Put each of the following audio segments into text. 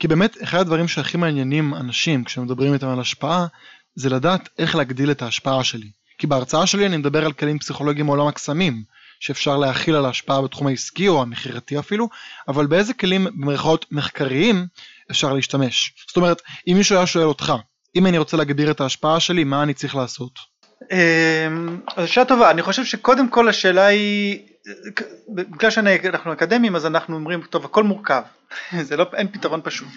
כי באמת אחד הדברים שהכי מעניינים אנשים כשמדברים איתם על השפעה זה לדעת איך להגדיל את ההשפעה שלי. כי בהרצאה שלי אני מדבר על כלים פסיכולוגיים מעולם הקסמים, שאפשר להכיל על ההשפעה בתחום העסקי או המכירתי אפילו, אבל באיזה כלים במרכאות מחקריים אפשר להשתמש. זאת אומרת, אם מישהו היה שואל אותך, אם אני רוצה להגביר את ההשפעה שלי, מה אני צריך לעשות? אמ, זו שאלה טובה, אני חושב שקודם כל השאלה היא, בגלל שאנחנו אקדמיים אז אנחנו אומרים, טוב הכל מורכב, זה לא, אין פתרון פשוט,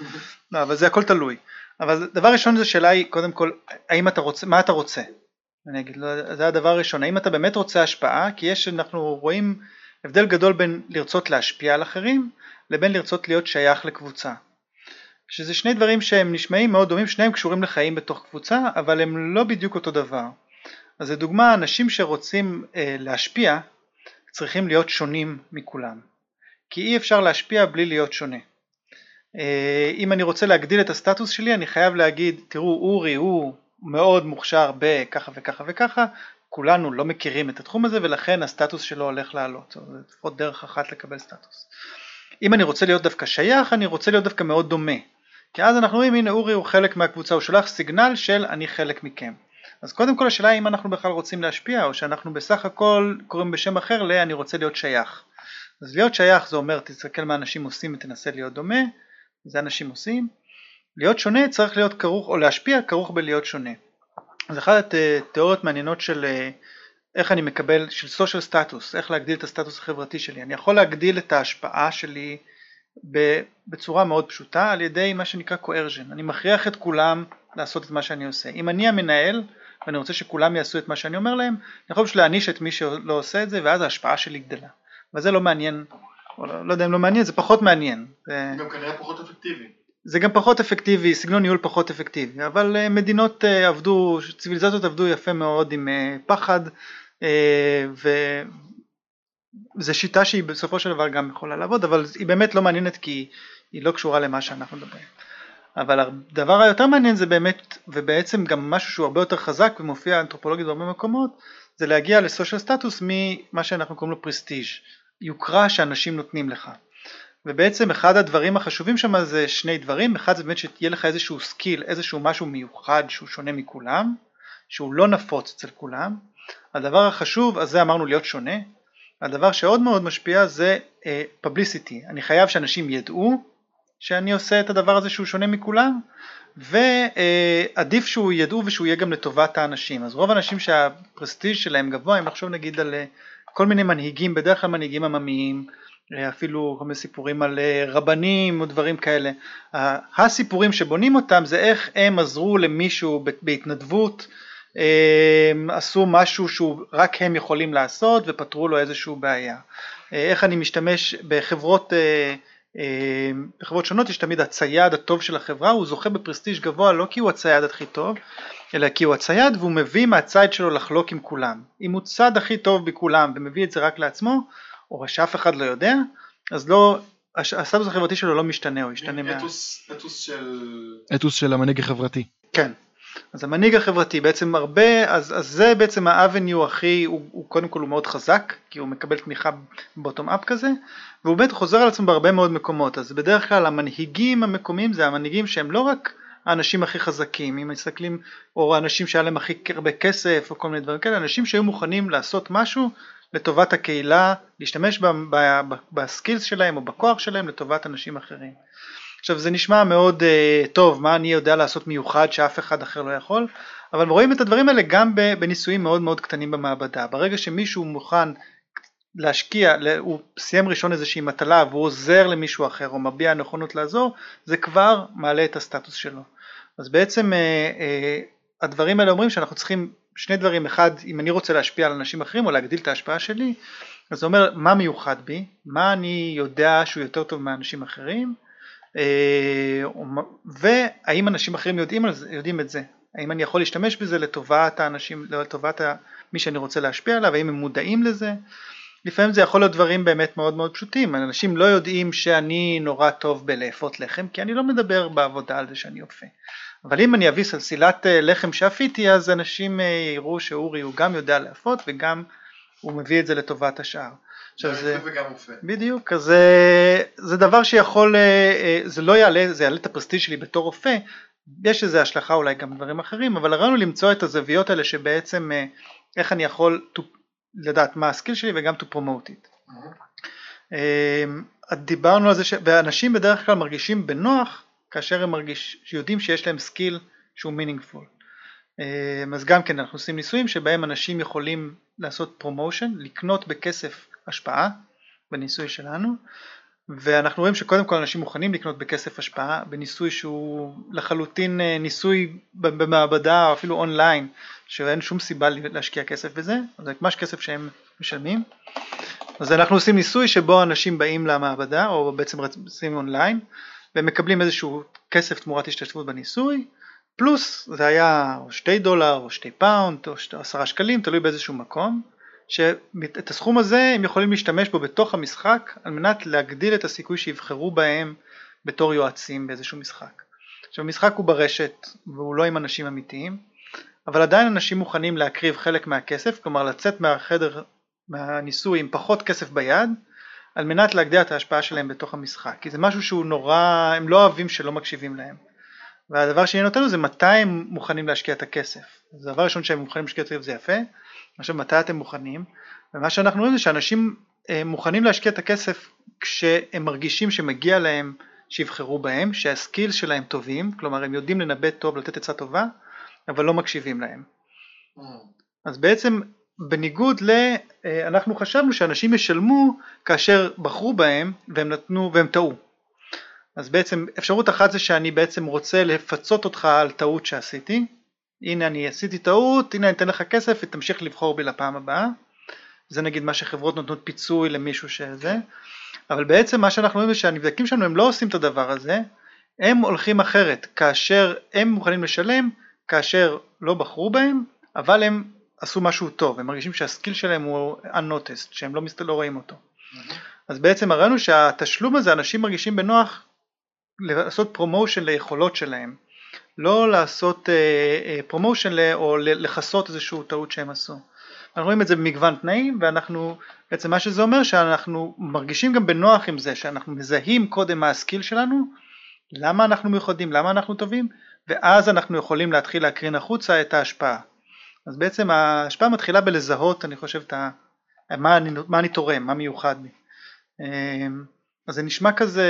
לא, אבל זה הכל תלוי, אבל דבר ראשון זו שאלה היא קודם כל, האם אתה רוצה, מה אתה רוצה? אני אגיד, לא, זה הדבר הראשון, האם אתה באמת רוצה השפעה? כי יש, אנחנו רואים הבדל גדול בין לרצות להשפיע על אחרים לבין לרצות להיות שייך לקבוצה. שזה שני דברים שהם נשמעים מאוד דומים, שניהם קשורים לחיים בתוך קבוצה, אבל הם לא בדיוק אותו דבר. אז לדוגמה, אנשים שרוצים אה, להשפיע צריכים להיות שונים מכולם, כי אי אפשר להשפיע בלי להיות שונה. אה, אם אני רוצה להגדיל את הסטטוס שלי, אני חייב להגיד, תראו, אורי הוא מאוד מוכשר בככה וככה וככה, כולנו לא מכירים את התחום הזה ולכן הסטטוס שלו הולך לעלות, זה לפחות דרך אחת לקבל סטטוס. אם אני רוצה להיות דווקא שייך, אני רוצה להיות דווקא מאוד דומה. כי אז אנחנו רואים הנה אורי הוא חלק מהקבוצה, הוא שולח סיגנל של אני חלק מכם. אז קודם כל השאלה היא אם אנחנו בכלל רוצים להשפיע או שאנחנו בסך הכל קוראים בשם אחר ל"אני רוצה להיות שייך". אז להיות שייך זה אומר תסתכל מה אנשים עושים ותנסה להיות דומה, זה אנשים עושים. להיות שונה צריך להיות כרוך, או להשפיע כרוך בלהיות שונה. אז אחת התיאוריות מעניינות של אה, איך אני מקבל, של social status, איך להגדיל את הסטטוס החברתי שלי. אני יכול להגדיל את ההשפעה שלי בצורה מאוד פשוטה על ידי מה שנקרא coercion, אני מכריח את כולם לעשות את מה שאני עושה. אם אני המנהל ואני רוצה שכולם יעשו את מה שאני אומר להם, אני יכול פשוט להעניש את מי שלא עושה את זה ואז ההשפעה שלי גדלה. וזה לא מעניין, או לא, לא יודע אם לא מעניין, זה פחות מעניין. זה גם כנראה פחות אפקטיבי. זה גם פחות אפקטיבי, סגנון ניהול פחות אפקטיבי, אבל uh, מדינות uh, עבדו, ציוויליזציות עבדו יפה מאוד עם uh, פחד, וזו שיטה שהיא בסופו של דבר גם יכולה לעבוד, אבל היא באמת לא מעניינת כי היא לא קשורה למה שאנחנו מדברים. אבל הדבר היותר מעניין זה באמת, ובעצם גם משהו שהוא הרבה יותר חזק ומופיע אנתרופולוגית בהרבה מקומות, זה להגיע ל social status ממה שאנחנו קוראים לו prestige, יוקרה שאנשים נותנים לך. ובעצם אחד הדברים החשובים שם זה שני דברים, אחד זה באמת שתהיה לך איזשהו skill, איזשהו משהו מיוחד שהוא שונה מכולם, שהוא לא נפוץ אצל כולם. הדבר החשוב, אז זה אמרנו להיות שונה. הדבר שעוד מאוד משפיע זה פבליסיטי, uh, אני חייב שאנשים ידעו שאני עושה את הדבר הזה שהוא שונה מכולם, ועדיף שהוא ידעו ושהוא יהיה גם לטובת האנשים. אז רוב האנשים שהפרסטיג' שלהם גבוה, אם נחשוב נגיד על אה, כל מיני מנהיגים, בדרך כלל מנהיגים עממיים, אה, אפילו כל מיני סיפורים על אה, רבנים או דברים כאלה. הסיפורים שבונים אותם זה איך הם עזרו למישהו בהתנדבות, עשו משהו שרק הם יכולים לעשות ופתרו לו איזושהי בעיה. איך אני משתמש בחברות בחברות שונות יש תמיד הצייד הטוב של החברה, הוא זוכה בפרסטיג' גבוה לא כי הוא הצייד הכי טוב, אלא כי הוא הצייד והוא מביא מהצייד שלו לחלוק עם כולם. אם הוא צד הכי טוב בכולם ומביא את זה רק לעצמו, או שאף אחד לא יודע, אז לא, הסטטוס החברתי שלו לא משתנה, הוא ישתנה מה... אתוס, אתוס של... אתוס של המנהיג החברתי. כן. אז המנהיג החברתי בעצם הרבה, אז, אז זה בעצם האבניו הכי, הוא, הוא קודם כל הוא מאוד חזק, כי הוא מקבל תמיכה בוטום אפ כזה, והוא באמת חוזר על עצמו בהרבה מאוד מקומות, אז בדרך כלל המנהיגים המקומיים זה המנהיגים שהם לא רק האנשים הכי חזקים, אם מסתכלים, או האנשים שהיה להם הכי הרבה כסף, או כל מיני דברים כאלה, אנשים שהיו מוכנים לעשות משהו לטובת הקהילה, להשתמש בסקילס שלהם או בכוח שלהם לטובת אנשים אחרים. עכשיו זה נשמע מאוד uh, טוב, מה אני יודע לעשות מיוחד שאף אחד אחר לא יכול, אבל רואים את הדברים האלה גם בניסויים מאוד מאוד קטנים במעבדה. ברגע שמישהו מוכן להשקיע, הוא סיים ראשון איזושהי מטלה והוא עוזר למישהו אחר או מביע נכונות לעזור, זה כבר מעלה את הסטטוס שלו. אז בעצם uh, uh, הדברים האלה אומרים שאנחנו צריכים שני דברים, אחד אם אני רוצה להשפיע על אנשים אחרים או להגדיל את ההשפעה שלי, אז זה אומר מה מיוחד בי, מה אני יודע שהוא יותר טוב מאנשים אחרים, אה, והאם אנשים אחרים יודעים, זה, יודעים את זה, האם אני יכול להשתמש בזה לטובת האנשים, לטובת מי שאני רוצה להשפיע עליו, האם הם מודעים לזה, לפעמים זה יכול להיות דברים באמת מאוד מאוד פשוטים, אנשים לא יודעים שאני נורא טוב בלאפות לחם, כי אני לא מדבר בעבודה על זה שאני אופה, אבל אם אני אביא סלסילת אה, לחם שאפיתי אז אנשים אה, יראו שאורי הוא גם יודע לאפות וגם הוא מביא את זה לטובת השאר. עכשיו זה, וגם. בדיוק, אז אה, זה דבר שיכול, אה, אה, זה לא יעלה, זה יעלה את ה prestige שלי בתור רופא, יש לזה השלכה אולי גם דברים אחרים, אבל הרעיון הוא למצוא את הזוויות האלה שבעצם איך אני יכול to, לדעת מה ה skill שלי וגם to promote it. אה, דיברנו על זה, ש... ואנשים בדרך כלל מרגישים בנוח כאשר הם מרגיש... יודעים שיש להם skill שהוא meaningful. אז גם כן אנחנו עושים ניסויים שבהם אנשים יכולים לעשות promotion, לקנות בכסף השפעה בניסוי שלנו, ואנחנו רואים שקודם כל אנשים מוכנים לקנות בכסף השפעה בניסוי שהוא לחלוטין אה, ניסוי במעבדה או אפילו אונליין, שאין שום סיבה להשקיע כסף בזה, זה ממש כסף שהם משלמים. אז אנחנו עושים ניסוי שבו אנשים באים למעבדה או בעצם עושים אונליין ומקבלים איזשהו כסף תמורת השתתפות בניסוי פלוס זה היה או שתי דולר או שתי pound או עשרה שקלים תלוי באיזשהו מקום שאת הסכום הזה הם יכולים להשתמש בו בתוך המשחק על מנת להגדיל את הסיכוי שיבחרו בהם בתור יועצים באיזשהו משחק. עכשיו המשחק הוא ברשת והוא לא עם אנשים אמיתיים אבל עדיין אנשים מוכנים להקריב חלק מהכסף כלומר לצאת מהחדר מהניסוי עם פחות כסף ביד על מנת להגדיל את ההשפעה שלהם בתוך המשחק. כי זה משהו שהוא נורא הם לא אוהבים שלא מקשיבים להם. והדבר שעניין אותנו זה מתי הם מוכנים להשקיע את הכסף. אז הדבר הראשון שהם מוכנים להשקיע את הכסף זה יפה עכשיו מתי אתם מוכנים ומה שאנחנו רואים זה שאנשים אה, מוכנים להשקיע את הכסף כשהם מרגישים שמגיע להם שיבחרו בהם שהסקיל שלהם טובים כלומר הם יודעים לנבא טוב לתת עצה טובה אבל לא מקשיבים להם אז בעצם בניגוד ל... אה, אנחנו חשבנו שאנשים ישלמו כאשר בחרו בהם והם נתנו והם טעו. אז בעצם אפשרות אחת זה שאני בעצם רוצה לפצות אותך על טעות שעשיתי. הנה אני עשיתי טעות, הנה אני אתן לך כסף ותמשיך לבחור בי לפעם הבאה. זה נגיד מה שחברות נותנות פיצוי למישהו שזה. אבל בעצם מה שאנחנו רואים זה שהנבדקים שלנו הם לא עושים את הדבר הזה, הם הולכים אחרת. כאשר הם מוכנים לשלם, כאשר לא בחרו בהם, אבל הם עשו משהו טוב, הם מרגישים שהסקיל שלהם הוא unnoticed, שהם לא, מסת... לא רואים אותו. Mm-hmm. אז בעצם הראינו שהתשלום הזה, אנשים מרגישים בנוח לעשות promotion ליכולות שלהם, לא לעשות promotion uh, uh, או לכסות איזושהי טעות שהם עשו. אנחנו רואים את זה במגוון תנאים ואנחנו, בעצם מה שזה אומר שאנחנו מרגישים גם בנוח עם זה, שאנחנו מזהים קודם מה ה skill שלנו, למה אנחנו מיוחדים, למה אנחנו טובים, ואז אנחנו יכולים להתחיל להקרין החוצה את ההשפעה. אז בעצם ההשפעה מתחילה בלזהות, אני חושב, את ה... מה, אני, מה אני תורם, מה מיוחד לי. אמ, אז זה נשמע כזה,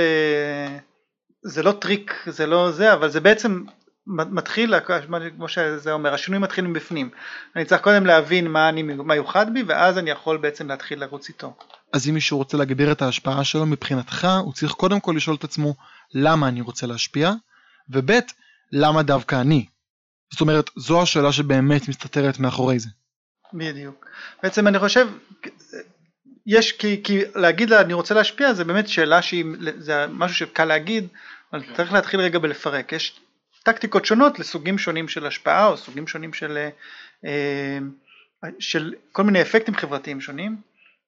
זה לא טריק, זה לא זה, אבל זה בעצם מתחיל, כמו שזה אומר, השינוי מתחיל מבפנים. אני צריך קודם להבין מה, אני, מה יוחד בי, ואז אני יכול בעצם להתחיל לרוץ איתו. אז אם מישהו רוצה להגביר את ההשפעה שלו מבחינתך, הוא צריך קודם כל לשאול את עצמו למה אני רוצה להשפיע, וב' למה דווקא אני. זאת אומרת, זו השאלה שבאמת מסתתרת מאחורי זה. בדיוק. בעצם אני חושב, יש, כי, כי להגיד לה אני רוצה להשפיע זה באמת שאלה שהיא, זה משהו שקל להגיד, אבל כן. צריך להתחיל רגע בלפרק. יש טקטיקות שונות לסוגים שונים של השפעה או סוגים שונים של, אה, של כל מיני אפקטים חברתיים שונים.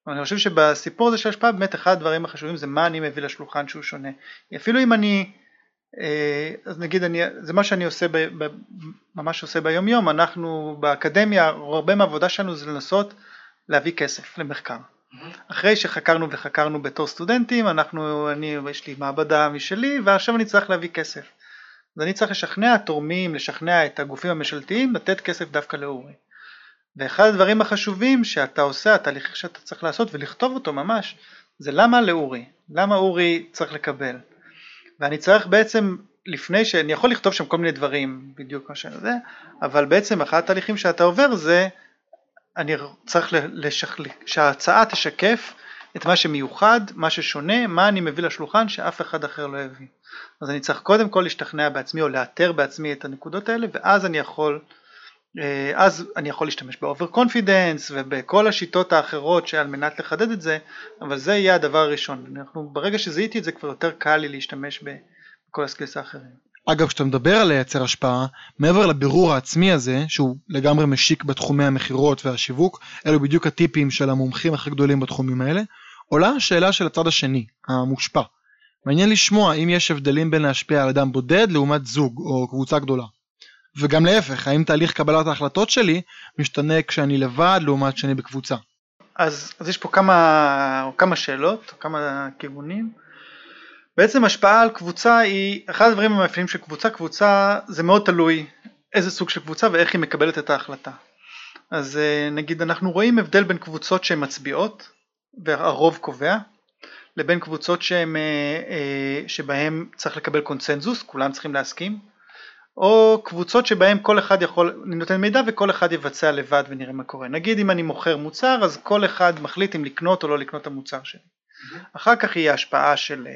אני חושב שבסיפור הזה של השפעה באמת אחד הדברים החשובים זה מה אני מביא לשולחן שהוא שונה. אפילו אם אני אה, אז נגיד אני, זה מה שאני עושה, ב, ב, ממש עושה ביום יום, אנחנו באקדמיה, הרבה מהעבודה שלנו זה לנסות להביא כסף למחקר. אחרי שחקרנו וחקרנו בתור סטודנטים, אנחנו, אני, יש לי מעבדה משלי ועכשיו אני צריך להביא כסף. אז אני צריך לשכנע תורמים, לשכנע את הגופים הממשלתיים לתת כסף דווקא לאורי. ואחד הדברים החשובים שאתה עושה, התהליך שאתה צריך לעשות ולכתוב אותו ממש, זה למה לאורי, למה אורי צריך לקבל. ואני צריך בעצם לפני שאני יכול לכתוב שם כל מיני דברים בדיוק מה שאני יודע אבל בעצם אחד התהליכים שאתה עובר זה אני צריך לשכ... שההצעה תשקף את מה שמיוחד, מה ששונה, מה אני מביא לשולחן שאף אחד אחר לא יביא. אז אני צריך קודם כל להשתכנע בעצמי או לאתר בעצמי את הנקודות האלה ואז אני יכול אה, אז אני יכול להשתמש ב overconfidence ובכל השיטות האחרות שעל מנת לחדד את זה, אבל זה יהיה הדבר הראשון. אנחנו, ברגע שזיהיתי את זה כבר יותר קל לי להשתמש בכל הסקילס האחרים. אגב, כשאתה מדבר על לייצר השפעה, מעבר לבירור העצמי הזה, שהוא לגמרי משיק בתחומי המכירות והשיווק, אלו בדיוק הטיפים של המומחים הכי גדולים בתחומים האלה, עולה השאלה של הצד השני, המושפע. מעניין לשמוע אם יש הבדלים בין להשפיע על אדם בודד לעומת זוג או קבוצה גדולה. וגם להפך, האם תהליך קבלת ההחלטות שלי משתנה כשאני לבד לעומת כשאני בקבוצה. אז, אז יש פה כמה, כמה שאלות, כמה כיוונים. בעצם השפעה על קבוצה היא, אחד הדברים המאפיינים של קבוצה, קבוצה זה מאוד תלוי איזה סוג של קבוצה ואיך היא מקבלת את ההחלטה. אז אה, נגיד אנחנו רואים הבדל בין קבוצות שהן מצביעות והרוב קובע, לבין קבוצות שהן, אה, אה, שבהן צריך לקבל קונצנזוס, כולם צריכים להסכים, או קבוצות שבהן כל אחד יכול, אני נותן מידע וכל אחד יבצע לבד ונראה מה קורה. נגיד אם אני מוכר מוצר אז כל אחד מחליט אם לקנות או לא לקנות את המוצר שלי. אחר כך יהיה השפעה של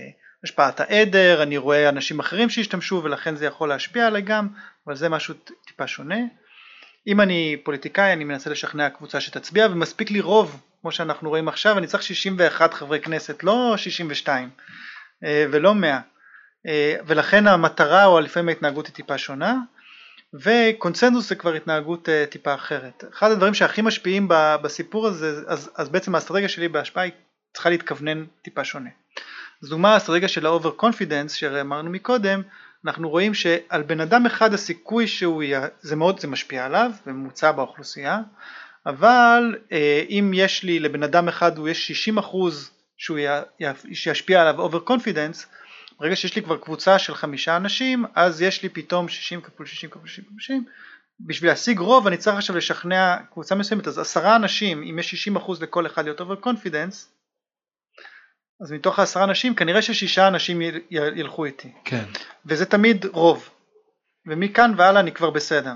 השפעת העדר, אני רואה אנשים אחרים שהשתמשו ולכן זה יכול להשפיע עליי גם, אבל זה משהו טיפה שונה. אם אני פוליטיקאי אני מנסה לשכנע קבוצה שתצביע ומספיק לי רוב כמו שאנחנו רואים עכשיו אני צריך 61 חברי כנסת לא 62 אה, ולא 100 אה, ולכן המטרה או לפעמים ההתנהגות היא טיפה שונה וקונצנזוס זה כבר התנהגות אה, טיפה אחרת. אחד הדברים שהכי משפיעים בסיפור הזה אז, אז בעצם האסטרטגיה שלי בהשפעה היא צריכה להתכוונן טיפה שונה. אז דוגמה האסטרטגיה של ה overconfidence שאמרנו מקודם אנחנו רואים שעל בן אדם אחד הסיכוי שהוא, יהיה, זה מאוד, זה משפיע עליו, בממוצע באוכלוסייה, אבל אה, אם יש לי לבן אדם אחד הוא יש 60 אחוז שהוא שישפיע עליו overconfidence, ברגע שיש לי כבר קבוצה של חמישה אנשים, אז יש לי פתאום 60 כפול 60 כפול 60 כפול 60, בשביל להשיג רוב אני צריך עכשיו לשכנע קבוצה מסוימת, אז עשרה אנשים, אם יש 60 אחוז לכל אחד להיות overconfidence, אז מתוך העשרה אנשים כנראה ששישה אנשים ילכו איתי. כן. וזה תמיד רוב. ומכאן והלאה אני כבר בסדר.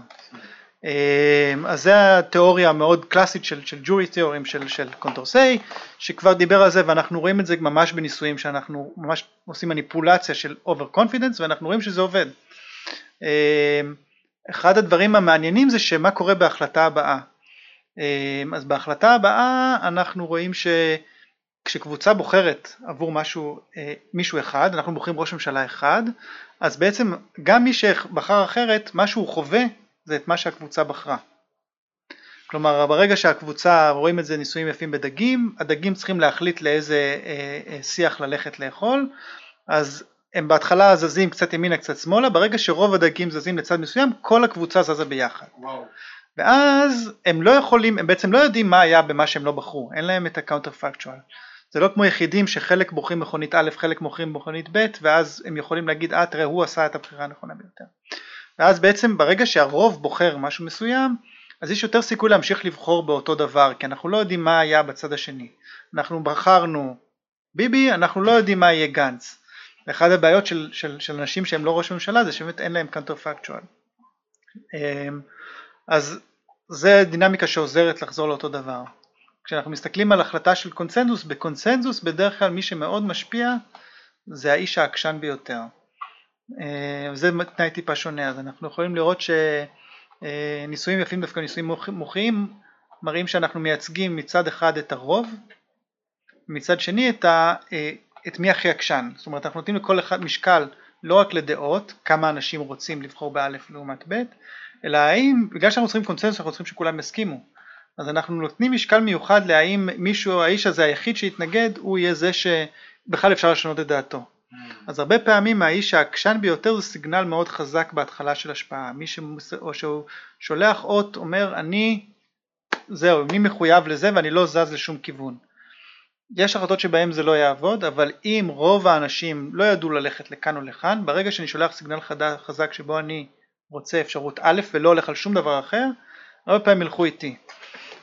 אמ, אז זה התיאוריה המאוד קלאסית של, של jury theorem של, של קונדורסה שכבר דיבר על זה ואנחנו רואים את זה ממש בניסויים שאנחנו ממש עושים מניפולציה של overconfidence ואנחנו רואים שזה עובד. אמ, אחד הדברים המעניינים זה שמה קורה בהחלטה הבאה. אמ, אז בהחלטה הבאה אנחנו רואים ש... כשקבוצה בוחרת עבור משהו, אה, מישהו אחד, אנחנו בוחרים ראש ממשלה אחד, אז בעצם גם מי שבחר אחרת, מה שהוא חווה זה את מה שהקבוצה בחרה. כלומר ברגע שהקבוצה, רואים את זה ניסויים יפים בדגים, הדגים צריכים להחליט לאיזה אה, אה, שיח ללכת לאכול, אז הם בהתחלה זזים קצת ימינה קצת שמאלה, ברגע שרוב הדגים זזים לצד מסוים, כל הקבוצה זזה ביחד. וואו. ואז הם לא יכולים, הם בעצם לא יודעים מה היה במה שהם לא בחרו, אין להם את ה counterfactual. זה לא כמו יחידים שחלק בוחרים מכונית א', חלק בוחרים מכונית ב', ואז הם יכולים להגיד, אה תראה הוא עשה את הבחירה הנכונה ביותר. ואז בעצם ברגע שהרוב בוחר משהו מסוים, אז יש יותר סיכוי להמשיך לבחור באותו דבר, כי אנחנו לא יודעים מה היה בצד השני. אנחנו בחרנו ביבי, אנחנו לא יודעים מה יהיה גנץ. ואחת הבעיות של, של, של אנשים שהם לא ראש ממשלה זה שבאמת אין להם קאנטר פקטואל. אמ, אז זה דינמיקה שעוזרת לחזור לאותו דבר. כשאנחנו מסתכלים על החלטה של קונצנזוס, בקונצנזוס בדרך כלל מי שמאוד משפיע זה האיש העקשן ביותר. אה, זה תנאי טיפה שונה, אז אנחנו יכולים לראות שניסויים יפים דווקא ניסויים מוחיים מראים שאנחנו מייצגים מצד אחד את הרוב, מצד שני את, ה, אה, את מי הכי עקשן, זאת אומרת אנחנו נותנים לכל אחד משקל לא רק לדעות, כמה אנשים רוצים לבחור באלף לעומת ב', אלא האם, בגלל שאנחנו צריכים קונצנזוס אנחנו צריכים שכולם יסכימו, אז אנחנו נותנים משקל מיוחד להאם מישהו, האיש הזה היחיד שהתנגד, הוא יהיה זה שבכלל אפשר לשנות את דעתו. Mm. אז הרבה פעמים האיש העקשן ביותר זה סיגנל מאוד חזק בהתחלה של השפעה. מי שמוס... או שהוא שולח אות אומר אני זהו, אני מחויב לזה ואני לא זז לשום כיוון. יש החלטות שבהן זה לא יעבוד, אבל אם רוב האנשים לא ידעו ללכת לכאן או לכאן, ברגע שאני שולח סיגנל חזק שבו אני רוצה אפשרות א' ולא הולך על שום דבר אחר, הרבה פעמים ילכו איתי.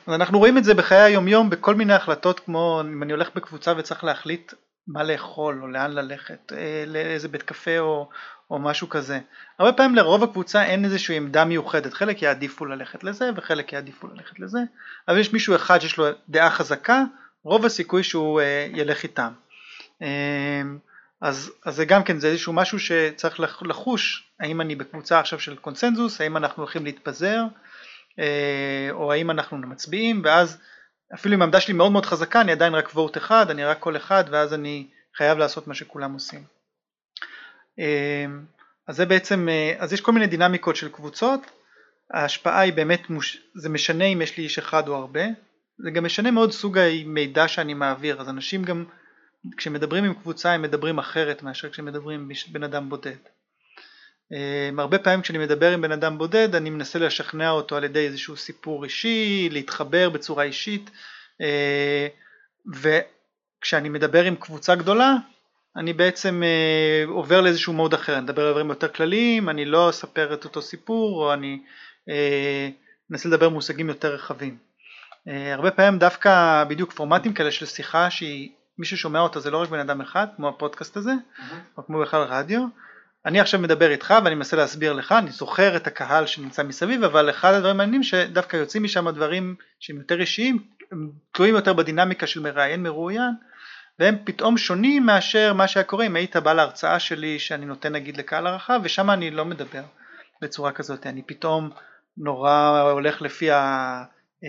אז אנחנו רואים את זה בחיי היומיום בכל מיני החלטות כמו אם אני הולך בקבוצה וצריך להחליט מה לאכול או לאן ללכת, אה, לאיזה בית קפה או, או משהו כזה. הרבה פעמים לרוב הקבוצה אין איזושהי עמדה מיוחדת, חלק יעדיפו ללכת לזה וחלק יעדיפו ללכת לזה, אבל יש מישהו אחד שיש לו דעה חזקה, רוב הסיכוי שהוא אה, ילך איתם. אה, אז, אז זה גם כן, זה איזשהו משהו שצריך לחוש, האם אני בקבוצה עכשיו של קונסנזוס, האם אנחנו הולכים להתפזר, או האם אנחנו מצביעים ואז אפילו אם העמדה שלי מאוד מאוד חזקה אני עדיין רק וורט אחד, אני רק קול אחד ואז אני חייב לעשות מה שכולם עושים. אה, אז זה בעצם, אה, אז יש כל מיני דינמיקות של קבוצות, ההשפעה היא באמת, מוש... זה משנה אם יש לי איש אחד או הרבה, זה גם משנה מאוד סוג המידע שאני מעביר, אז אנשים גם כשמדברים עם קבוצה הם מדברים אחרת מאשר כשמדברים עם בן אדם בודד. אמ, הרבה פעמים כשאני מדבר עם בן אדם בודד אני מנסה לשכנע אותו על ידי איזשהו סיפור אישי, להתחבר בצורה אישית אה, וכשאני מדבר עם קבוצה גדולה אני בעצם אה, עובר לאיזשהו מוד אחר, אני מדבר על דברים יותר כלליים, אני לא אספר את אותו סיפור או אני אה, אנסה לדבר מושגים יותר רחבים. אה, הרבה פעמים דווקא בדיוק פורמטים כאלה של שיחה שהיא מי ששומע אותה זה לא רק בן אדם אחד כמו הפודקאסט הזה Mm-hmm. או כמו בכלל רדיו אני עכשיו מדבר איתך ואני מנסה להסביר לך אני זוכר את הקהל שנמצא מסביב אבל אחד הדברים המעניינים שדווקא יוצאים משם דברים שהם יותר אישיים הם תלויים יותר בדינמיקה של מראיין מרואיין והם פתאום שונים מאשר מה שהיה קורה אם היית בא להרצאה שלי שאני נותן נגיד לקהל הרחב ושם אני לא מדבר בצורה כזאת אני פתאום נורא הולך לפי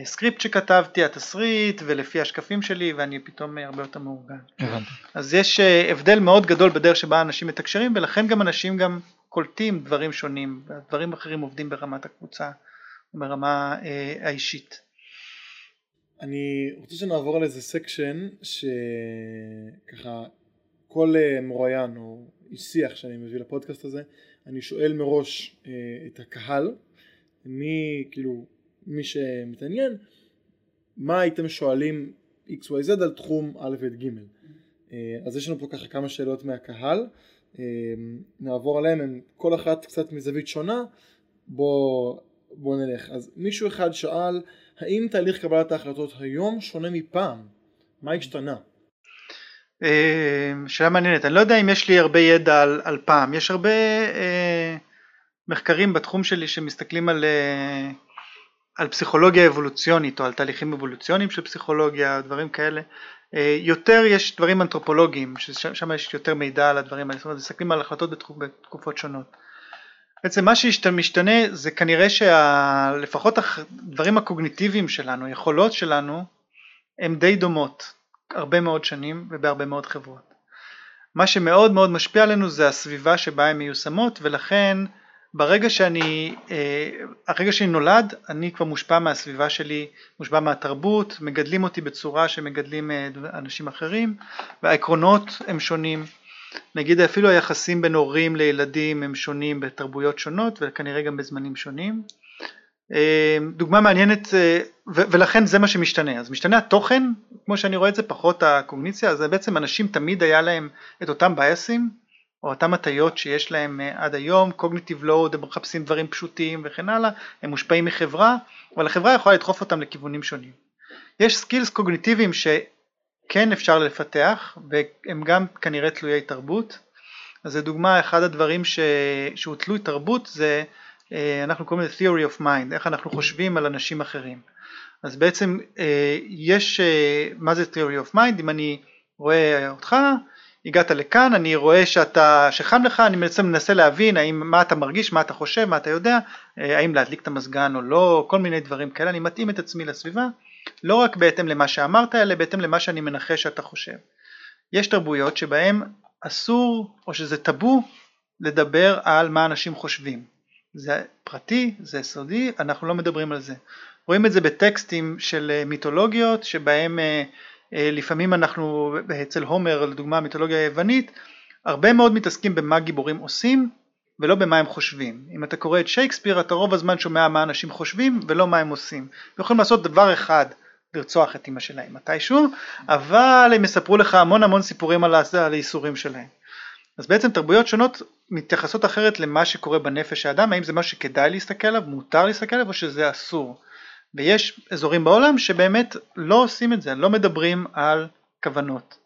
הסקריפט שכתבתי התסריט ולפי השקפים שלי ואני פתאום הרבה יותר מאורגן הבנתי. אז יש אה, הבדל מאוד גדול בדרך שבה אנשים מתקשרים ולכן גם אנשים גם קולטים דברים שונים דברים אחרים עובדים ברמת הקבוצה ברמה אה, האישית. אני רוצה שנעבור על איזה סקשן שככה כל אה, מרואיין או איש שיח שאני מביא לפודקאסט הזה אני שואל מראש אה, את הקהל מי כאילו מי שמתעניין מה הייתם שואלים XYZ על תחום א' וב' ג' אה, אז יש לנו פה ככה כמה שאלות מהקהל. אה, נעבור עליהן הן כל אחת קצת מזווית שונה. בוא, בוא נלך. אז מישהו אחד שאל האם תהליך קבלת ההחלטות היום שונה מפעם? מה השתנה? אה, שאלה מעניינת, אני לא יודע אם יש לי הרבה ידע על, על פעם, יש הרבה אה, מחקרים בתחום שלי שמסתכלים על, אה, על פסיכולוגיה אבולוציונית או על תהליכים אבולוציוניים של פסיכולוגיה, דברים כאלה, אה, יותר יש דברים אנתרופולוגיים, ששם יש יותר מידע על הדברים האלה, זאת אומרת מסתכלים על החלטות בתקופ, בתקופות שונות. בעצם מה שמשתנה זה כנראה שלפחות הדברים הקוגניטיביים שלנו, היכולות שלנו, הן די דומות הרבה מאוד שנים ובהרבה מאוד חברות. מה שמאוד מאוד משפיע עלינו זה הסביבה שבה הן מיושמות ולכן ברגע שאני, אה, הרגע שאני נולד אני כבר מושפע מהסביבה שלי, מושפע מהתרבות, מגדלים אותי בצורה שמגדלים אה, אנשים אחרים והעקרונות הם שונים נגיד אפילו היחסים בין הורים לילדים הם שונים בתרבויות שונות וכנראה גם בזמנים שונים. אה, דוגמה מעניינת ולכן זה מה שמשתנה אז משתנה התוכן כמו שאני רואה את זה פחות הקוגניציה אז בעצם אנשים תמיד היה להם את אותם biasים או אותם הטיות שיש להם אה, עד היום cognitive load הם מחפשים דברים פשוטים וכן הלאה הם מושפעים מחברה אבל החברה יכולה לדחוף אותם לכיוונים שונים. יש skills קוגניטיביים ש... כן אפשר לפתח והם גם כנראה תלויי תרבות. אז זה דוגמה אחד הדברים ש... שהוא תלוי תרבות זה אה, אנחנו קוראים לזה theory of mind איך אנחנו חושבים על אנשים אחרים. אז בעצם אה, יש מה זה theory of mind? אם אני רואה אותך הגעת לכאן אני רואה שאתה שחם לך אני בעצם מנסה להבין האם מה אתה מרגיש מה אתה חושב מה אתה יודע האם להדליק את המזגן או לא כל מיני דברים כאלה אני מתאים את עצמי לסביבה לא רק בהתאם למה שאמרת אלא בהתאם למה שאני מנחש שאתה חושב. יש תרבויות שבהם אסור או שזה טאבו לדבר על מה אנשים חושבים. זה פרטי, זה סודי, אנחנו לא מדברים על זה. רואים את זה בטקסטים של אה, מיתולוגיות שבהם אה, אה, לפעמים אנחנו אצל הומר לדוגמה מיתולוגיה היוונית הרבה מאוד מתעסקים במה גיבורים עושים ולא במה הם חושבים. אם אתה קורא את שייקספיר אתה רוב הזמן שומע מה אנשים חושבים ולא מה הם עושים. הם יכולים לעשות דבר אחד לרצוח את אמא שלהם מתישהו, אבל הם יספרו לך המון המון סיפורים על הייסורים שלהם. אז בעצם תרבויות שונות מתייחסות אחרת למה שקורה בנפש האדם, האם זה משהו שכדאי להסתכל עליו, מותר להסתכל עליו או שזה אסור. ויש אזורים בעולם שבאמת לא עושים את זה, לא מדברים על כוונות.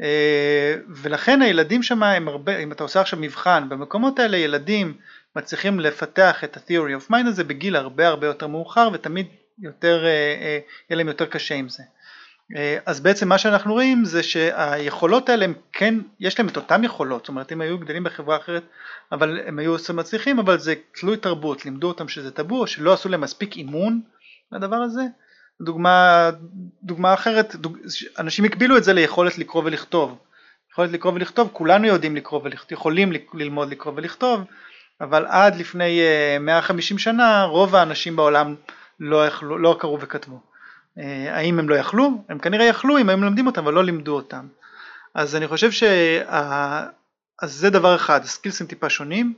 אה, ולכן הילדים שם הם הרבה, אם אתה עושה עכשיו מבחן, במקומות האלה ילדים מצליחים לפתח את ה-theory of mind הזה בגיל הרבה הרבה יותר מאוחר ותמיד יותר, אה, אה, יהיה להם יותר קשה עם זה. אז בעצם מה שאנחנו רואים זה שהיכולות האלה הם כן, יש להם את אותן יכולות, זאת אומרת אם היו גדלים בחברה אחרת אבל הם היו מצליחים אבל זה תלוי תרבות, לימדו אותם שזה טאבו שלא עשו להם מספיק אימון לדבר הזה דוגמה, דוגמה אחרת, דוג, אנשים הקבילו את זה ליכולת לקרוא ולכתוב. יכולת לקרוא ולכתוב, כולנו יודעים לקרוא ולכתוב, יכולים ללמוד לקרוא ולכתוב, אבל עד לפני 150 אה, שנה רוב האנשים בעולם לא, יכלו, לא קראו וכתבו. אה, האם הם לא יכלו? הם כנראה יכלו אם הם מלמדים אותם, אבל לא לימדו אותם. אז אני חושב שה... אז זה דבר אחד, הסקילסים טיפה שונים.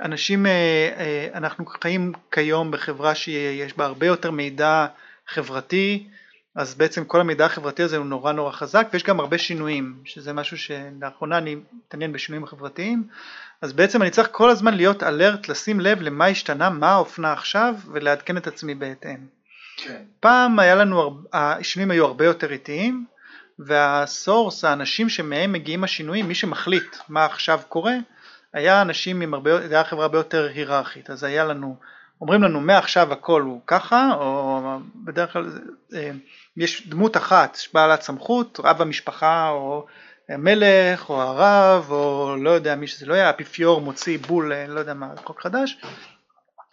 אנשים, אה, אנחנו חיים כיום בחברה שיש בה הרבה יותר מידע חברתי, אז בעצם כל המידע החברתי הזה הוא נורא נורא חזק ויש גם הרבה שינויים שזה משהו שלאחרונה אני מתעניין בשינויים החברתיים אז בעצם אני צריך כל הזמן להיות אלרט לשים לב למה השתנה מה האופנה עכשיו ולעדכן את עצמי בהתאם. כן. פעם היה לנו, השינויים היו הרבה יותר איטיים והסורס, האנשים שמהם מגיעים השינויים, מי שמחליט מה עכשיו קורה, היה אנשים עם הרבה, זה היה חברה הרבה יותר היררכית, אז היה לנו, אומרים לנו מעכשיו הכל הוא ככה, או בדרך כלל אה, יש דמות אחת בעלת סמכות, רב המשפחה או המלך או הרב או לא יודע מי שזה לא היה, האפיפיור מוציא בול, אה, לא יודע מה, חוק חדש,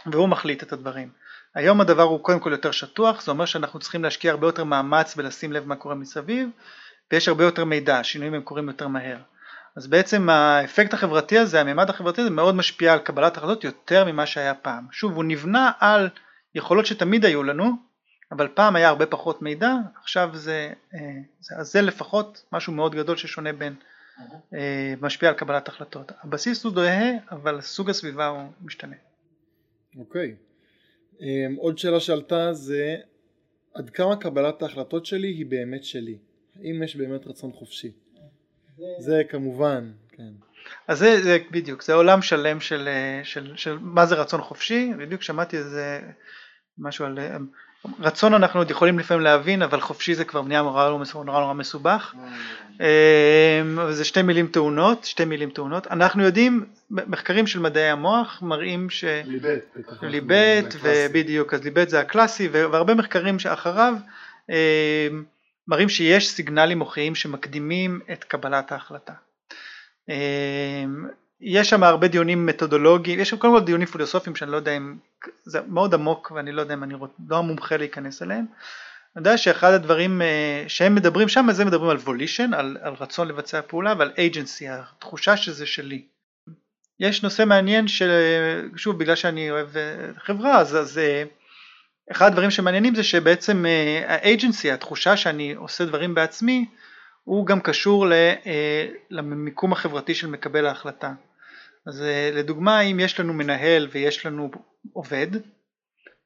והוא מחליט את הדברים. היום הדבר הוא קודם כל יותר שטוח, זה אומר שאנחנו צריכים להשקיע הרבה יותר מאמץ ולשים לב מה קורה מסביב, ויש הרבה יותר מידע, השינויים הם קורים יותר מהר. אז בעצם האפקט החברתי הזה, הממד החברתי הזה מאוד משפיע על קבלת החלטות יותר ממה שהיה פעם. שוב, הוא נבנה על יכולות שתמיד היו לנו, אבל פעם היה הרבה פחות מידע, עכשיו זה, אה, זה, אז זה לפחות משהו מאוד גדול ששונה בין, אה, משפיע על קבלת החלטות. הבסיס הוא דוהה, אבל סוג הסביבה הוא משתנה. אוקיי. Um, עוד שאלה שעלתה זה עד כמה קבלת ההחלטות שלי היא באמת שלי? האם יש באמת רצון חופשי? זה, כמובן, כן. אז זה, זה בדיוק, זה עולם שלם של, אה, של, של מה זה רצון חופשי, בדיוק שמעתי איזה משהו על רצון אנחנו עוד יכולים לפעמים להבין, אבל חופשי זה כבר נהיה נורא נורא, נורא מסובך. אמ, זה שתי מילים טעונות, שתי מילים טעונות. אנחנו יודעים, מחקרים של מדעי המוח מראים ש... ליבט. ליבט, ובדיוק, אז ליבט זה הקלאסי, והרבה מחקרים שאחריו אמ, מראים שיש סיגנלים מוחיים שמקדימים את קבלת ההחלטה. אמ, יש שם הרבה דיונים מתודולוגיים, יש שם קודם כל דיונים פילוסופיים שאני לא יודע אם, זה מאוד עמוק ואני לא יודע אם אני רוצ, לא המומחה להיכנס אליהם. אני יודע שאחד הדברים אה, שהם מדברים שם, זה מדברים על volition, על, על רצון לבצע פעולה ועל agency, התחושה שזה שלי. יש נושא מעניין ששוב בגלל שאני אוהב אה, חברה אז, אז אה, אחד הדברים שמעניינים זה שבעצם האג'נסי, התחושה שאני עושה דברים בעצמי, הוא גם קשור למיקום החברתי של מקבל ההחלטה. אז אה, לדוגמה אם יש לנו מנהל ויש לנו עובד